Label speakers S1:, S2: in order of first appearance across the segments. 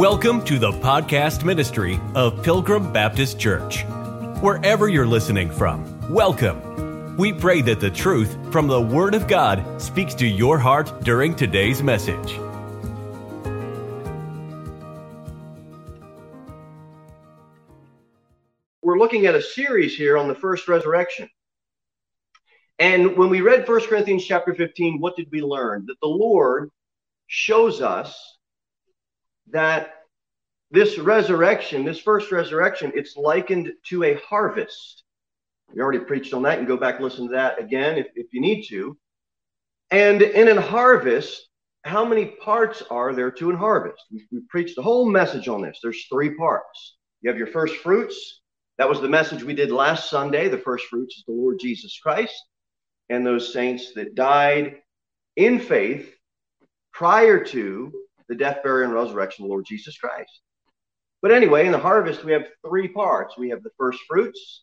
S1: Welcome to the podcast ministry of Pilgrim Baptist Church. Wherever you're listening from, welcome. We pray that the truth from the Word of God speaks to your heart during today's message.
S2: We're looking at a series here on the first resurrection. And when we read 1 Corinthians chapter 15, what did we learn? That the Lord shows us that this resurrection, this first resurrection, it's likened to a harvest. We already preached on that. and go back and listen to that again if, if you need to. And in a harvest, how many parts are there to a harvest? We, we preached the whole message on this. There's three parts. You have your first fruits. That was the message we did last Sunday. The first fruits is the Lord Jesus Christ and those saints that died in faith prior to the death, burial, and resurrection of the Lord Jesus Christ. But anyway, in the harvest, we have three parts we have the first fruits,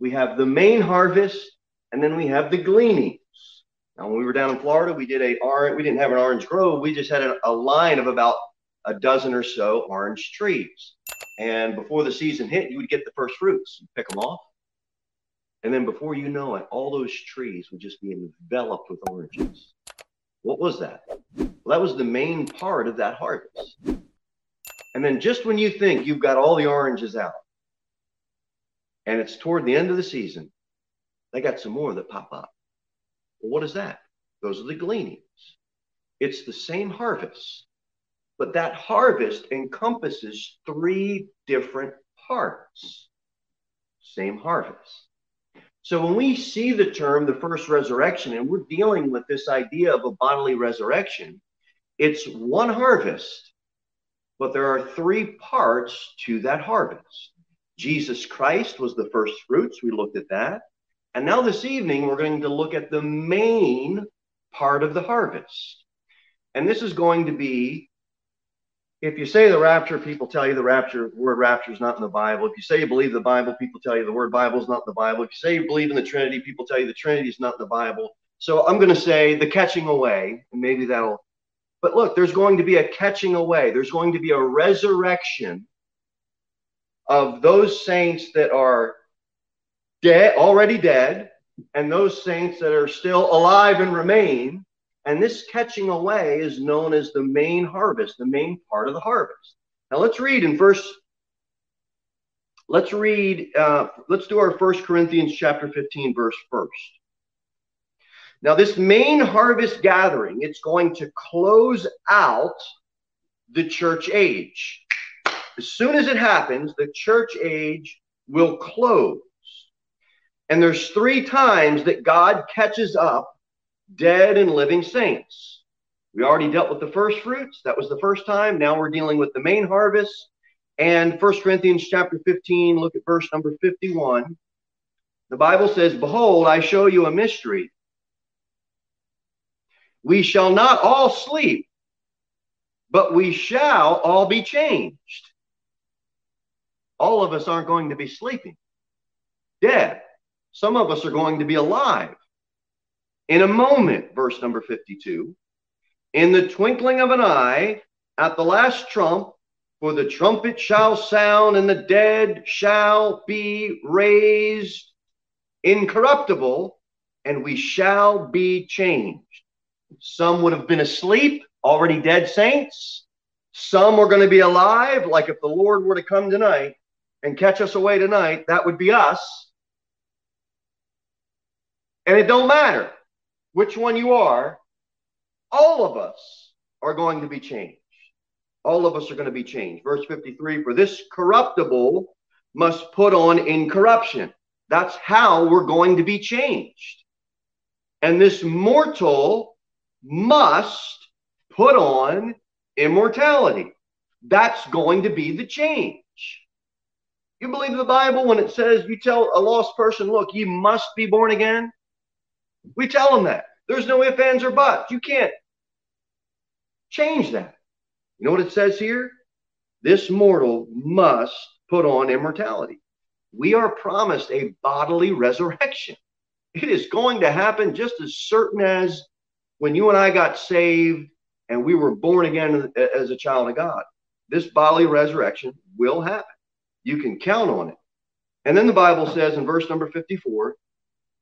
S2: we have the main harvest, and then we have the gleanings. Now, when we were down in Florida, we did a orange, we didn't have an orange grove, we just had a, a line of about a dozen or so orange trees. And before the season hit, you would get the first fruits, you pick them off. And then before you know it, all those trees would just be enveloped with oranges. What was that? Well, that was the main part of that harvest. And then just when you think you've got all the oranges out, and it's toward the end of the season, they got some more that pop up. Well, what is that? Those are the gleanings. It's the same harvest, but that harvest encompasses three different parts. Same harvest. So when we see the term the first resurrection, and we're dealing with this idea of a bodily resurrection, it's one harvest, but there are three parts to that harvest. Jesus Christ was the first fruits. We looked at that. And now this evening, we're going to look at the main part of the harvest. And this is going to be if you say the rapture, people tell you the rapture, the word rapture is not in the Bible. If you say you believe the Bible, people tell you the word Bible is not in the Bible. If you say you believe in the Trinity, people tell you the Trinity is not in the Bible. So I'm going to say the catching away, and maybe that'll. But look, there's going to be a catching away. There's going to be a resurrection of those saints that are dead, already dead, and those saints that are still alive and remain and this catching away is known as the main harvest, the main part of the harvest. Now let's read in verse. Let's read. Uh, let's do our First Corinthians chapter 15 verse first. Now this main harvest gathering, it's going to close out the church age. As soon as it happens, the church age will close. And there's three times that God catches up dead and living saints. We already dealt with the first fruits. That was the first time. Now we're dealing with the main harvest. And First Corinthians chapter 15, look at verse number 51. The Bible says, Behold, I show you a mystery. We shall not all sleep, but we shall all be changed. All of us aren't going to be sleeping, dead. Some of us are going to be alive. In a moment, verse number 52, in the twinkling of an eye, at the last trump, for the trumpet shall sound, and the dead shall be raised incorruptible, and we shall be changed. Some would have been asleep, already dead saints. Some are going to be alive, like if the Lord were to come tonight and catch us away tonight, that would be us. And it don't matter which one you are, all of us are going to be changed. All of us are going to be changed. Verse 53 For this corruptible must put on incorruption. That's how we're going to be changed. And this mortal must put on immortality. That's going to be the change. You believe the Bible when it says you tell a lost person, look, you must be born again? We tell them that. There's no ifs, ands, or buts. You can't change that. You know what it says here? This mortal must put on immortality. We are promised a bodily resurrection. It is going to happen just as certain as when you and I got saved and we were born again as a child of God. this bodily resurrection will happen. You can count on it. And then the Bible says in verse number 54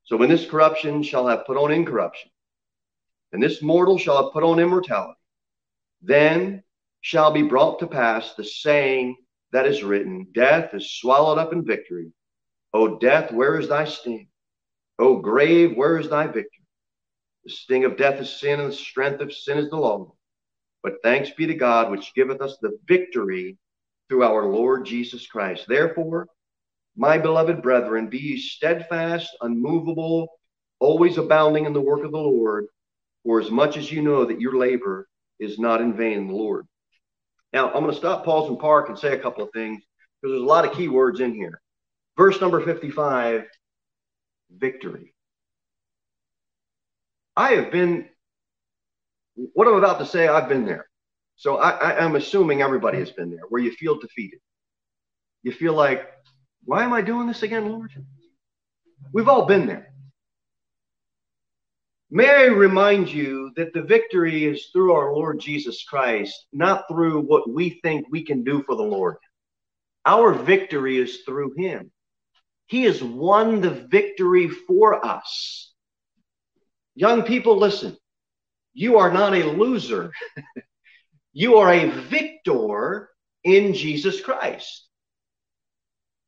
S2: So when this corruption shall have put on incorruption, and this mortal shall have put on immortality, then shall be brought to pass the saying that is written Death is swallowed up in victory. O death, where is thy sting? O grave, where is thy victory? The sting of death is sin, and the strength of sin is the law. But thanks be to God, which giveth us the victory through our Lord Jesus Christ. Therefore, my beloved brethren, be ye steadfast, unmovable, always abounding in the work of the Lord, for as much as you know that your labor is not in vain in the Lord. Now, I'm going to stop, pause, and park and say a couple of things because there's a lot of key words in here. Verse number 55 victory. I have been, what I'm about to say, I've been there. So I, I, I'm assuming everybody has been there where you feel defeated. You feel like, why am I doing this again, Lord? We've all been there. May I remind you that the victory is through our Lord Jesus Christ, not through what we think we can do for the Lord. Our victory is through Him. He has won the victory for us. Young people, listen. You are not a loser. you are a victor in Jesus Christ.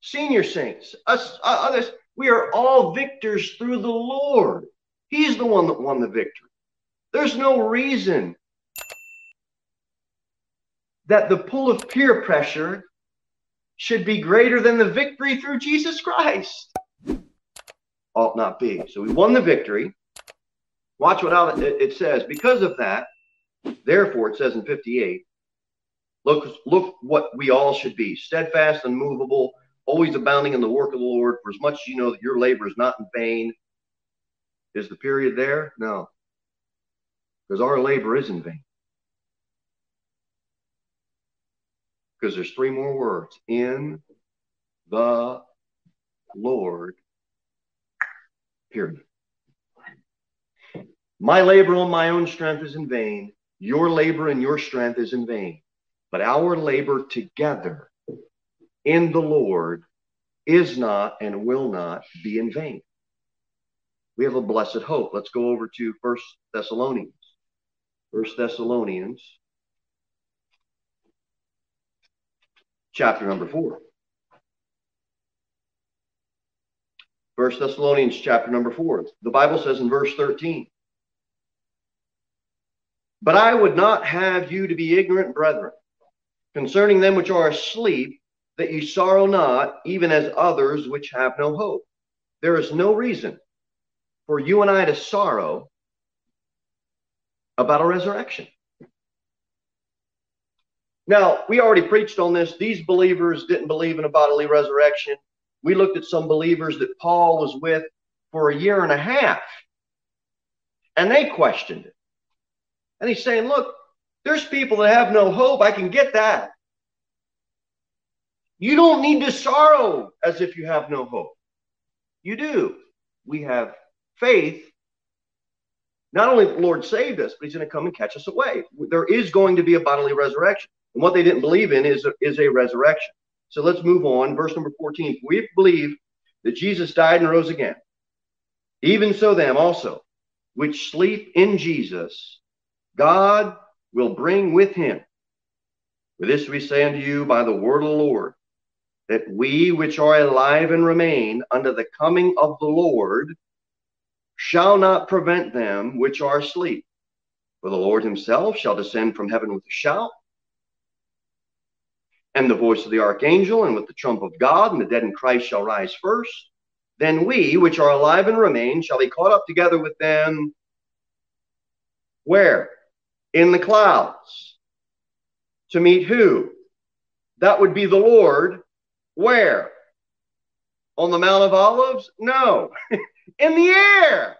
S2: Senior saints, us, uh, others, we are all victors through the Lord. He's the one that won the victory. There's no reason that the pull of peer pressure should be greater than the victory through Jesus Christ. Ought not be. So we won the victory. Watch what it says. Because of that, therefore, it says in 58, look, look what we all should be steadfast, and unmovable, always abounding in the work of the Lord, for as much as you know that your labor is not in vain. Is the period there? No. Because our labor is in vain. because there's three more words in the Lord, period. My labor on my own strength is in vain. Your labor and your strength is in vain. But our labor together in the Lord is not and will not be in vain. We have a blessed hope. Let's go over to First Thessalonians. First Thessalonians chapter number 4. First Thessalonians chapter number 4. The Bible says in verse 13, But I would not have you to be ignorant, brethren, concerning them which are asleep, that ye sorrow not, even as others which have no hope. There is no reason for you and I to sorrow about a resurrection. Now, we already preached on this. These believers didn't believe in a bodily resurrection. We looked at some believers that Paul was with for a year and a half, and they questioned it. And he's saying, Look, there's people that have no hope. I can get that. You don't need to sorrow as if you have no hope. You do. We have faith. Not only the Lord saved us, but He's going to come and catch us away. There is going to be a bodily resurrection. And what they didn't believe in is a, is a resurrection. So let's move on. Verse number 14. We believe that Jesus died and rose again. Even so, them also, which sleep in Jesus, God will bring with him. For this we say unto you by the word of the Lord, that we which are alive and remain under the coming of the Lord shall not prevent them which are asleep. For the Lord himself shall descend from heaven with a shout and the voice of the archangel, and with the trump of God, and the dead in Christ shall rise first. Then we, which are alive and remain, shall be caught up together with them. Where? In the clouds. To meet who? That would be the Lord. Where? On the Mount of Olives? No. in the air.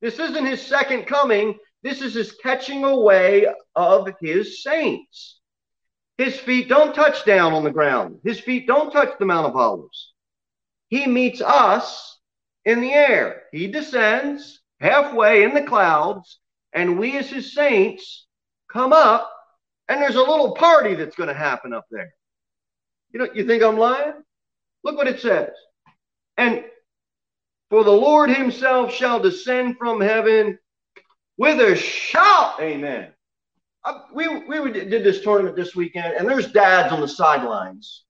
S2: This isn't his second coming. This is his catching away of his saints. His feet don't touch down on the ground. His feet don't touch the Mount of Olives. He meets us in the air. He descends halfway in the clouds, and we as his saints come up And there's a little party that's going to happen up there. You know, you think I'm lying? Look what it says. And for the Lord himself shall descend from heaven with a shout. Amen. I, we, we did this tournament this weekend, and there's dads on the sidelines.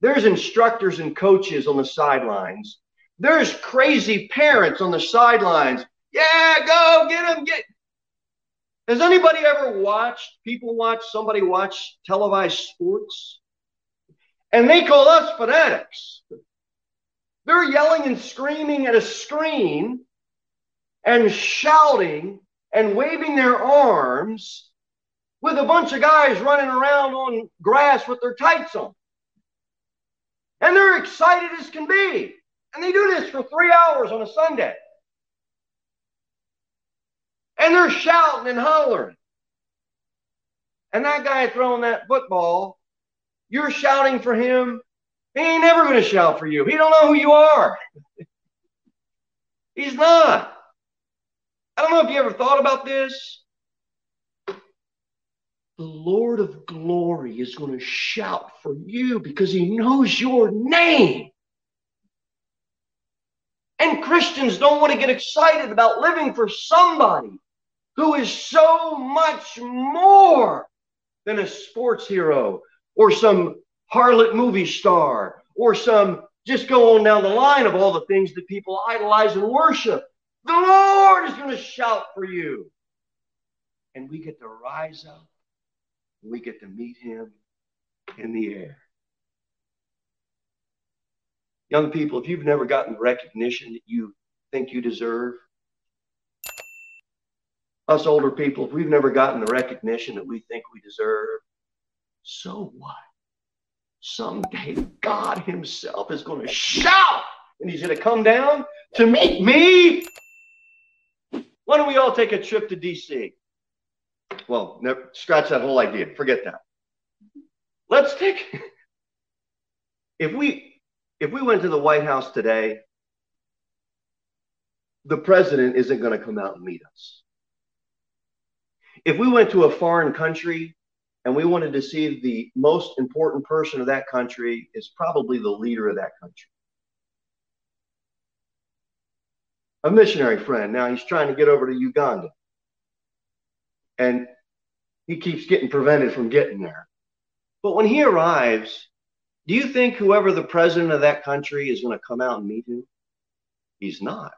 S2: There's instructors and coaches on the sidelines. There's crazy parents on the sidelines. Yeah, go get them. Get. Has anybody ever watched people watch somebody watch televised sports? And they call us fanatics. They're yelling and screaming at a screen and shouting and waving their arms with a bunch of guys running around on grass with their tights on. And they're excited as can be. And they do this for three hours on a Sunday. And they're shouting and hollering. And that guy throwing that football, you're shouting for him. He ain't never going to shout for you. He don't know who you are. He's not. I don't know if you ever thought about this. The Lord of glory is going to shout for you because he knows your name. And Christians don't want to get excited about living for somebody who is so much more than a sports hero or some harlot movie star or some just go on down the line of all the things that people idolize and worship. The Lord is going to shout for you. And we get to rise up. We get to meet him in the air. Young people, if you've never gotten the recognition that you think you deserve, us older people, if we've never gotten the recognition that we think we deserve, so what? Someday God Himself is going to shout and He's going to come down to meet me. Why don't we all take a trip to DC? Well, never, scratch that whole idea. Forget that. Let's take. If we if we went to the White House today, the president isn't going to come out and meet us. If we went to a foreign country and we wanted to see the most important person of that country is probably the leader of that country. A missionary friend. Now he's trying to get over to Uganda. And he keeps getting prevented from getting there. But when he arrives, do you think whoever the president of that country is going to come out and meet him? He's not.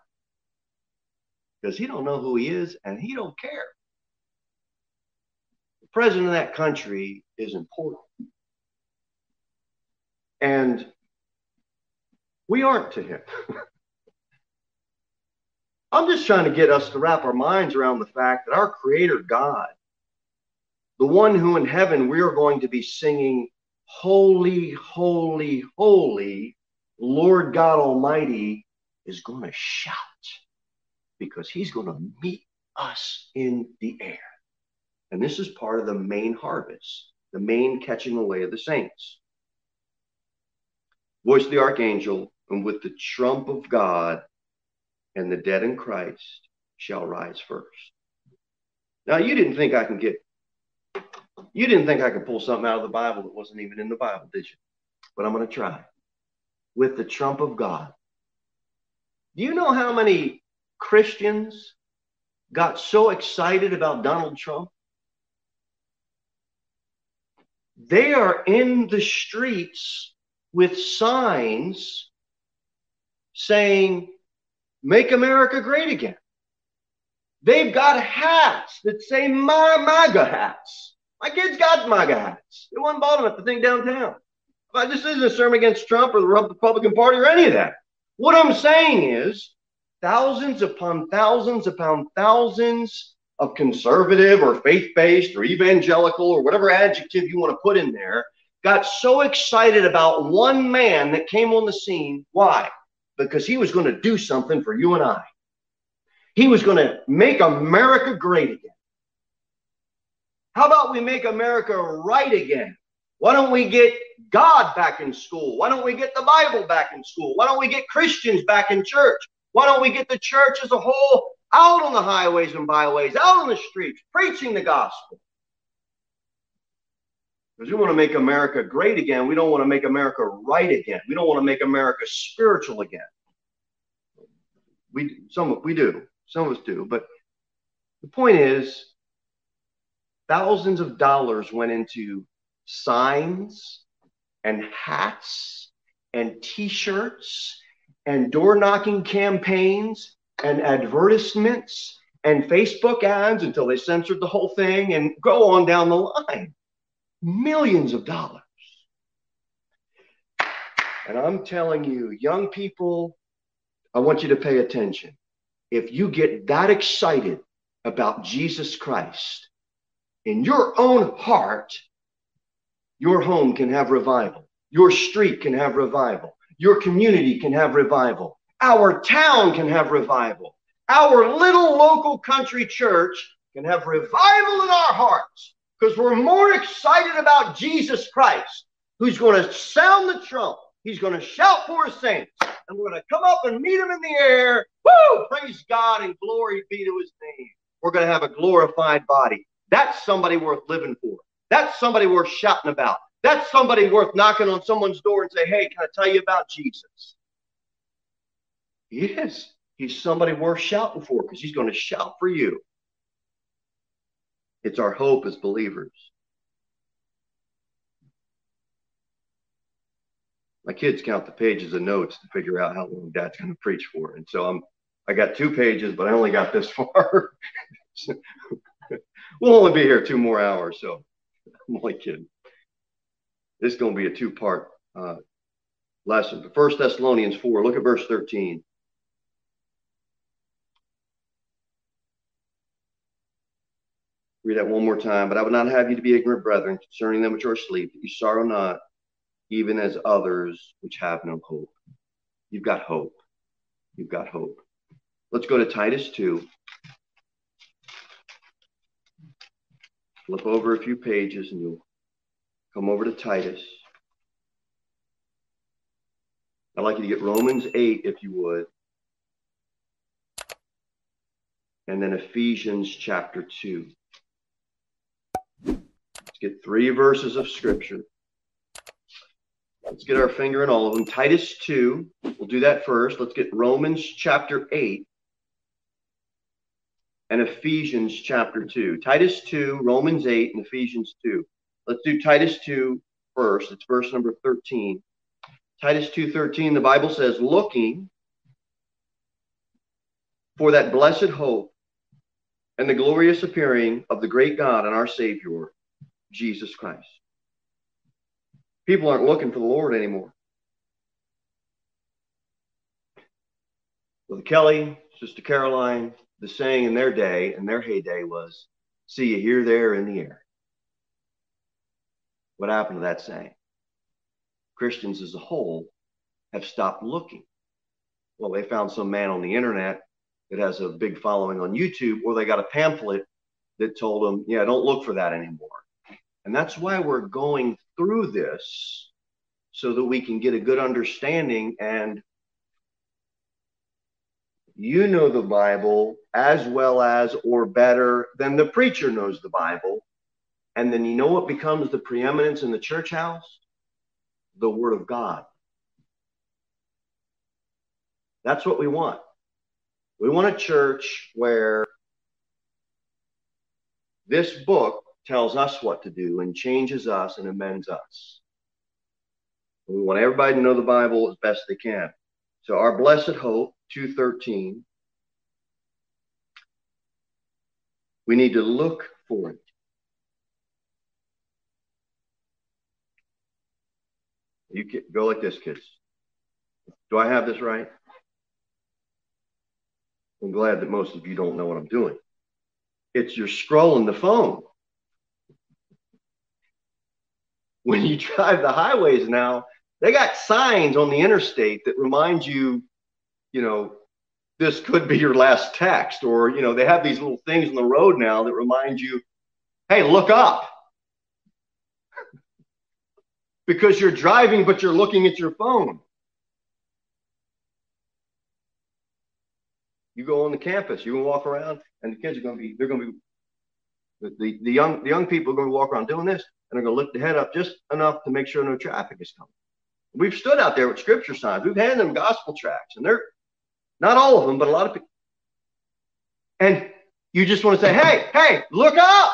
S2: Because he don't know who he is and he don't care president of that country is important. And we aren't to him. I'm just trying to get us to wrap our minds around the fact that our Creator God, the one who in heaven we are going to be singing, Holy, Holy, Holy, Lord God Almighty, is going to shout because he's going to meet us in the air. And this is part of the main harvest, the main catching away of the saints. Voice of the archangel, and with the trump of God, and the dead in Christ shall rise first. Now, you didn't think I can get, you didn't think I could pull something out of the Bible that wasn't even in the Bible, did you? But I'm going to try. With the trump of God. Do you know how many Christians got so excited about Donald Trump They are in the streets with signs saying, Make America great again. They've got hats that say my MAGA hats. My kids got MAGA hats. They went bought them at the thing downtown. But this isn't a sermon against Trump or the Republican Party or any of that. What I'm saying is thousands upon thousands upon thousands of conservative or faith based or evangelical or whatever adjective you want to put in there got so excited about one man that came on the scene. Why? Because he was going to do something for you and I. He was going to make America great again. How about we make America right again? Why don't we get God back in school? Why don't we get the Bible back in school? Why don't we get Christians back in church? Why don't we get the church as a whole out on the highways and byways, out on the streets, preaching the gospel. Because we want to make America great again. We don't want to make America right again. We don't want to make America spiritual again. We some we do. Some of us do. But the point is, thousands of dollars went into signs and hats and t-shirts and door knocking campaigns and advertisements and Facebook ads until they censored the whole thing and go on down the line. Millions of dollars. And I'm telling you, young people, I want you to pay attention. If you get that excited about Jesus Christ in your own heart, your home can have revival. Your street can have revival. Your community can have revival. Our town can have revival. Our little local country church can have revival in our hearts because we're more excited about Jesus Christ, who's going to sound the trump. He's going to shout for his saints, and we're going to come up and meet him in the air. Woo! Praise God and glory be to his name. We're going to have a glorified body. That's somebody worth living for. That's somebody worth shouting about. That's somebody worth knocking on someone's door and say, "Hey, can I tell you about Jesus?" He is. He's somebody worth shouting for because he's going to shout for you. It's our hope as believers. My kids count the pages of notes to figure out how long Dad's going to preach for, and so I'm. I got two pages, but I only got this far. we'll only be here two more hours, so I'm only kidding. This is going to be a two-part uh, lesson. First Thessalonians four. Look at verse thirteen. Read that one more time. But I would not have you to be ignorant, brethren, concerning them which are asleep, that you sorrow not, even as others which have no hope. You've got hope. You've got hope. Let's go to Titus 2. Flip over a few pages and you'll come over to Titus. I'd like you to get Romans 8, if you would. And then Ephesians chapter 2. Let's get three verses of scripture. Let's get our finger in all of them. Titus 2, we'll do that first. Let's get Romans chapter 8 and Ephesians chapter 2. Titus 2, Romans 8, and Ephesians 2. Let's do Titus 2 first. It's verse number 13. Titus 2:13 the Bible says looking for that blessed hope and the glorious appearing of the great God and our Savior Jesus Christ. People aren't looking for the Lord anymore. Well, Kelly, Sister Caroline, the saying in their day, in their heyday, was see you here, there, in the air. What happened to that saying? Christians as a whole have stopped looking. Well, they found some man on the internet that has a big following on YouTube, or they got a pamphlet that told them, yeah, don't look for that anymore. And that's why we're going through this so that we can get a good understanding and you know the Bible as well as or better than the preacher knows the Bible. And then you know what becomes the preeminence in the church house? The Word of God. That's what we want. We want a church where this book tells us what to do and changes us and amends us. We want everybody to know the Bible as best they can. So our blessed hope, 213, we need to look for it. You can go like this, kids. Do I have this right? I'm glad that most of you don't know what I'm doing. It's you're scrolling the phone. When you drive the highways now, they got signs on the interstate that remind you, you know, this could be your last text, or you know, they have these little things on the road now that remind you, hey, look up. because you're driving, but you're looking at your phone. You go on the campus, you can walk around, and the kids are to be, they're to be The, the, young the young people are going to walk around doing this and they're going to lift the head up just enough to make sure no traffic is coming. We've stood out there with scripture signs. We've handed them gospel tracts, and they're not all of them, but a lot of people. And you just want to say, "Hey, hey, look up!"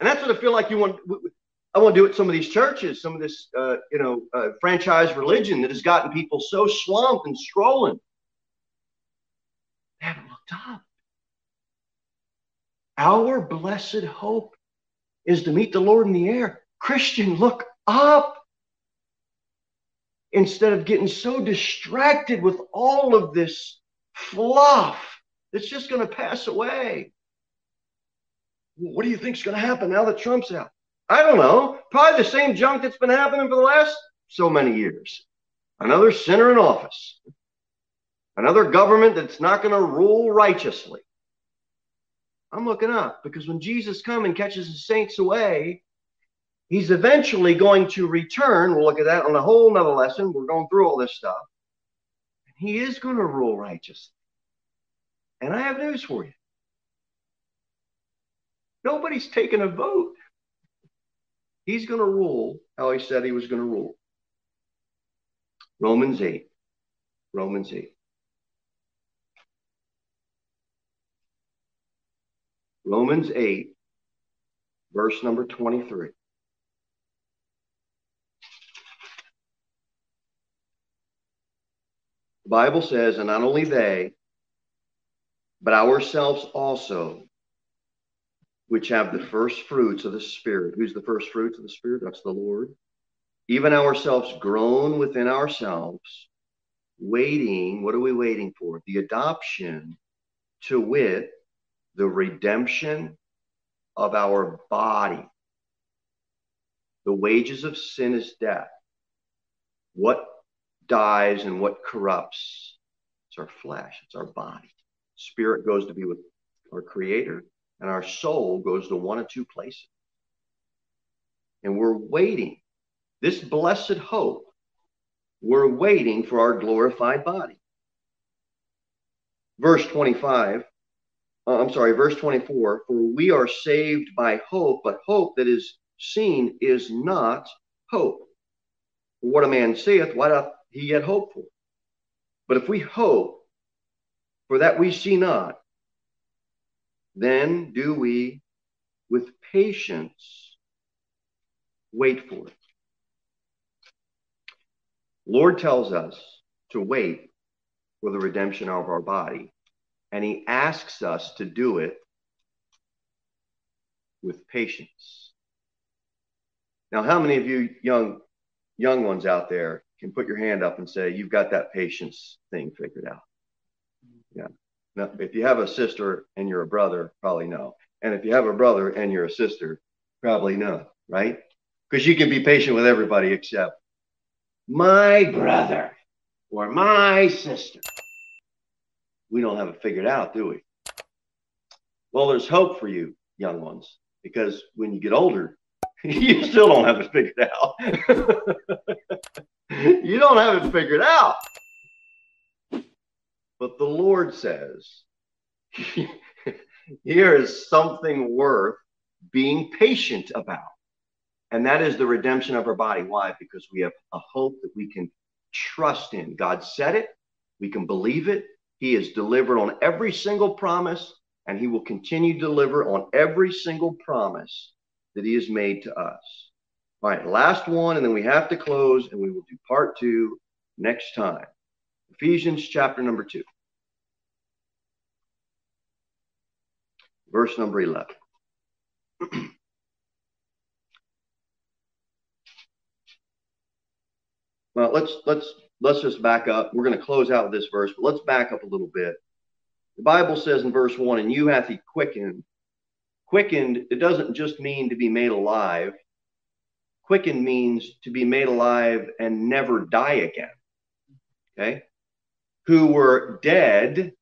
S2: And that's what I feel like you want. I want to do at some of these churches, some of this, uh, you know, uh, franchise religion that has gotten people so swamped and scrolling. They haven't looked up. Our blessed hope is to meet the Lord in the air. Christian, look up. Instead of getting so distracted with all of this fluff that's just going to pass away. What do you think is going to happen now that Trump's out? I don't know. Probably the same junk that's been happening for the last so many years. Another sinner in office. Another government that's not going to rule righteously. I'm looking up because when Jesus comes and catches the saints away, he's eventually going to return. We'll look at that on a whole nother lesson. We're going through all this stuff. He is going to rule righteously. And I have news for you. Nobody's taking a vote. He's going to rule how he said he was going to rule. Romans 8. Romans 8. Romans 8, verse number 23. The Bible says, and not only they, but ourselves also, which have the first fruits of the Spirit. Who's the first fruits of the Spirit? That's the Lord. Even ourselves groan within ourselves, waiting. What are we waiting for? The adoption, to wit, the redemption of our body. The wages of sin is death. What dies and what corrupts? It's our flesh, it's our body. Spirit goes to be with our Creator, and our soul goes to one of two places. And we're waiting. This blessed hope, we're waiting for our glorified body. Verse 25 uh, I'm sorry, verse 24, for we are saved by hope, but hope that is seen is not hope. What a man saith, why doth he yet hope for? But if we hope for that we see not, then do we with patience wait for it. Lord tells us to wait for the redemption of our body and he asks us to do it with patience. Now, how many of you young young ones out there can put your hand up and say you've got that patience thing figured out? Yeah. Now, if you have a sister and you're a brother, probably no. And if you have a brother and you're a sister, probably no, right? Because you can be patient with everybody except my brother or my sister we don't have it figured out, do we? Well, there's hope for you, young ones, because when you get older, you still don't have it figured out. you don't have it figured out. But the Lord says, here is something worth being patient about. And that is the redemption of our body. Why? Because we have a hope that we can trust in. God said it, we can believe it, he has delivered on every single promise, and He will continue to deliver on every single promise that He has made to us. All right, last one, and then we have to close, and we will do part two next time. Ephesians chapter number two, verse number 11. well, let's let's let's just back up. We're going to close out this verse, but let's back up a little bit. The Bible says in verse 1, and you hath he quickened. Quickened, it doesn't just mean to be made alive. Quickened means to be made alive and never die again. Okay? Who were dead,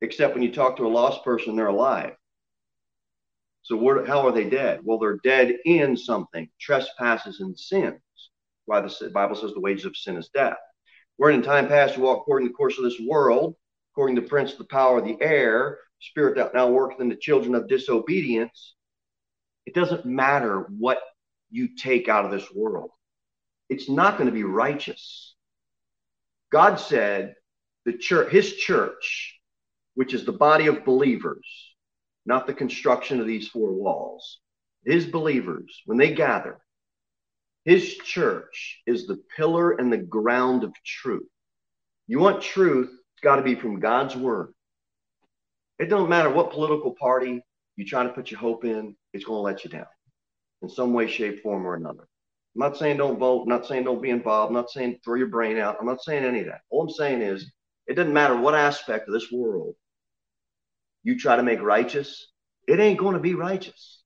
S2: except when you talk to a lost person, they're alive. So, what, how are they dead? Well, they're dead in something trespasses and sin why the Bible says the wages of sin is death. We're in time past, we walk according to the course of this world, according to the prince of the power of the air, spirit that now worketh in the children of disobedience, it doesn't matter what you take out of this world. It's not going to be righteous. God said the church, his church, which is the body of believers, not the construction of these four walls, his believers, when they gather, his church is the pillar and the ground of truth. You want truth, it's got to be from God's word. It don't matter what political party you try to put your hope in, it's going to let you down in some way, shape, form, or another. I'm not saying don't vote, I'm not saying don't be involved, I'm not saying throw your brain out. I'm not saying any of that. All I'm saying is it doesn't matter what aspect of this world you try to make righteous, it ain't going to be righteous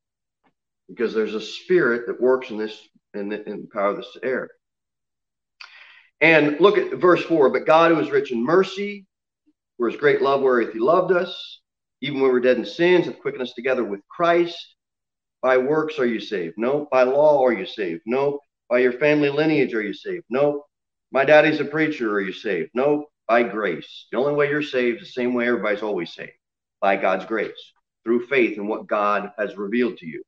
S2: because there's a spirit that works in this in the, in the power of this air. And look at verse 4 But God, who is rich in mercy, for his great love wherewith he loved us, even when we were dead in sins, hath quickened us together with Christ. By works are you saved? No. By law are you saved? No. By your family lineage are you saved? No. My daddy's a preacher. Are you saved? No. By grace. The only way you're saved is the same way everybody's always saved by God's grace through faith in what God has revealed to you.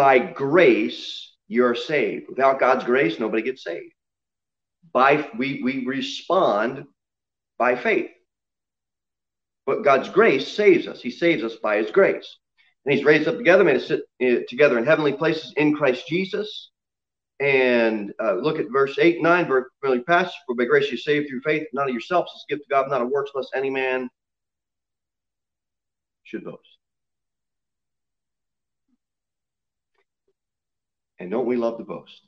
S2: By grace, you're saved. Without God's grace, nobody gets saved. By we, we respond by faith. But God's grace saves us. He saves us by his grace. And he's raised up together, made us sit uh, together in heavenly places in Christ Jesus. And uh, look at verse 8 9, very familiar passage. For by grace you saved through faith, not of yourselves, it's gift of God, not of works, lest any man should boast. And don't we love to boast?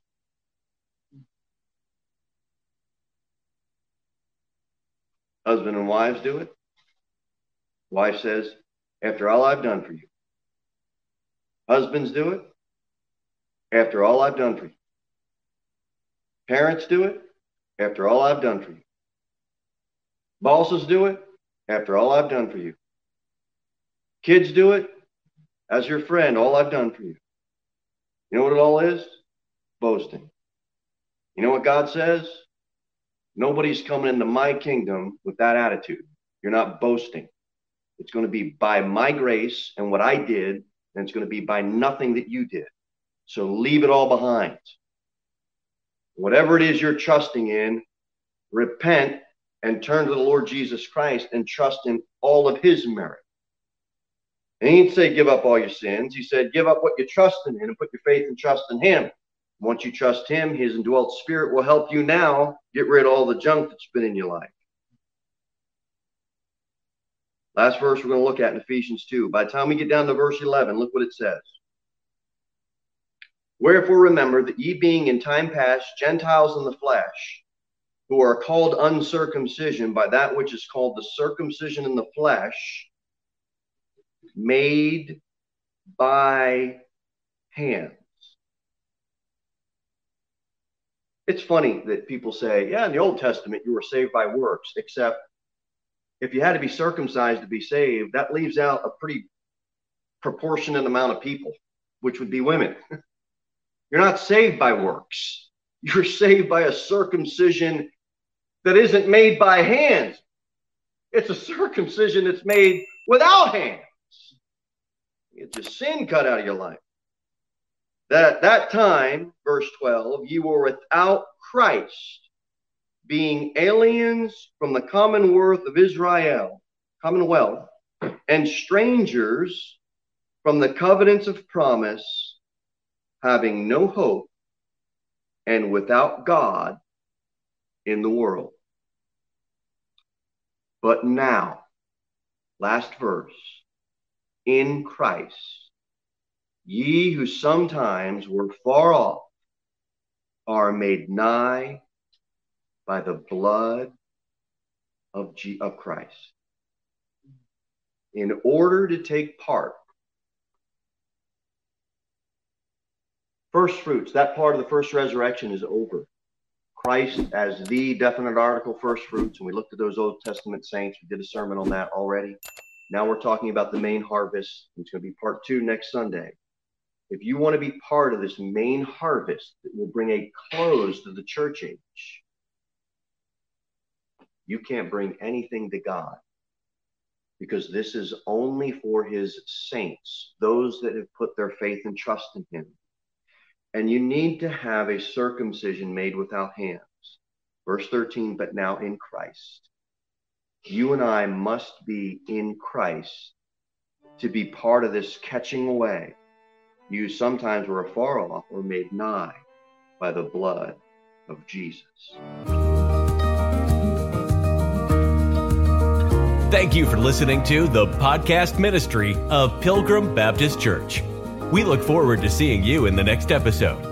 S2: Husband and wives do it. Wife says, After all I've done for you. Husbands do it. After all I've done for you. Parents do it. After all I've done for you. Bosses do it. After all I've done for you. Kids do it. As your friend, all I've done for you. You know what it all is? Boasting. You know what God says? Nobody's coming into my kingdom with that attitude. You're not boasting. It's going to be by my grace and what I did, and it's going to be by nothing that you did. So leave it all behind. Whatever it is you're trusting in, repent and turn to the Lord Jesus Christ and trust in all of his merit. And he didn't say give up all your sins. He said give up what you're trusting in and put your faith and trust in him. Once you trust him, his indwelt spirit will help you now get rid of all the junk that's been in your life. Last verse we're going to look at in Ephesians 2. By the time we get down to verse 11, look what it says. Wherefore remember that ye being in time past Gentiles in the flesh, who are called uncircumcision by that which is called the circumcision in the flesh, made by hands. It's funny that people say, yeah, in the Old Testament you were saved by works, except if you had to be circumcised to be saved, that leaves out a pretty proportionate amount of people, which would be women. You're not saved by works. You're saved by a circumcision that isn't made by hands. It's a circumcision that's made without hands. Get your sin cut out of your life. That at that time, verse 12, you were without Christ, being aliens from the commonwealth of Israel, commonwealth, and strangers from the covenants of promise, having no hope and without God in the world. But now, last verse, in Christ, ye who sometimes were far off are made nigh by the blood of, G- of Christ. In order to take part, first fruits, that part of the first resurrection is over. Christ as the definite article, first fruits, and we looked at those Old Testament saints. We did a sermon on that already. Now we're talking about the main harvest. It's going to be part two next Sunday. If you want to be part of this main harvest that will bring a close to the church age, you can't bring anything to God because this is only for his saints, those that have put their faith and trust in him. And you need to have a circumcision made without hands. Verse 13, but now in Christ. You and I must be in Christ to be part of this catching away. You sometimes were afar off or made nigh by the blood of Jesus.
S1: Thank you for listening to the podcast ministry of Pilgrim Baptist Church. We look forward to seeing you in the next episode.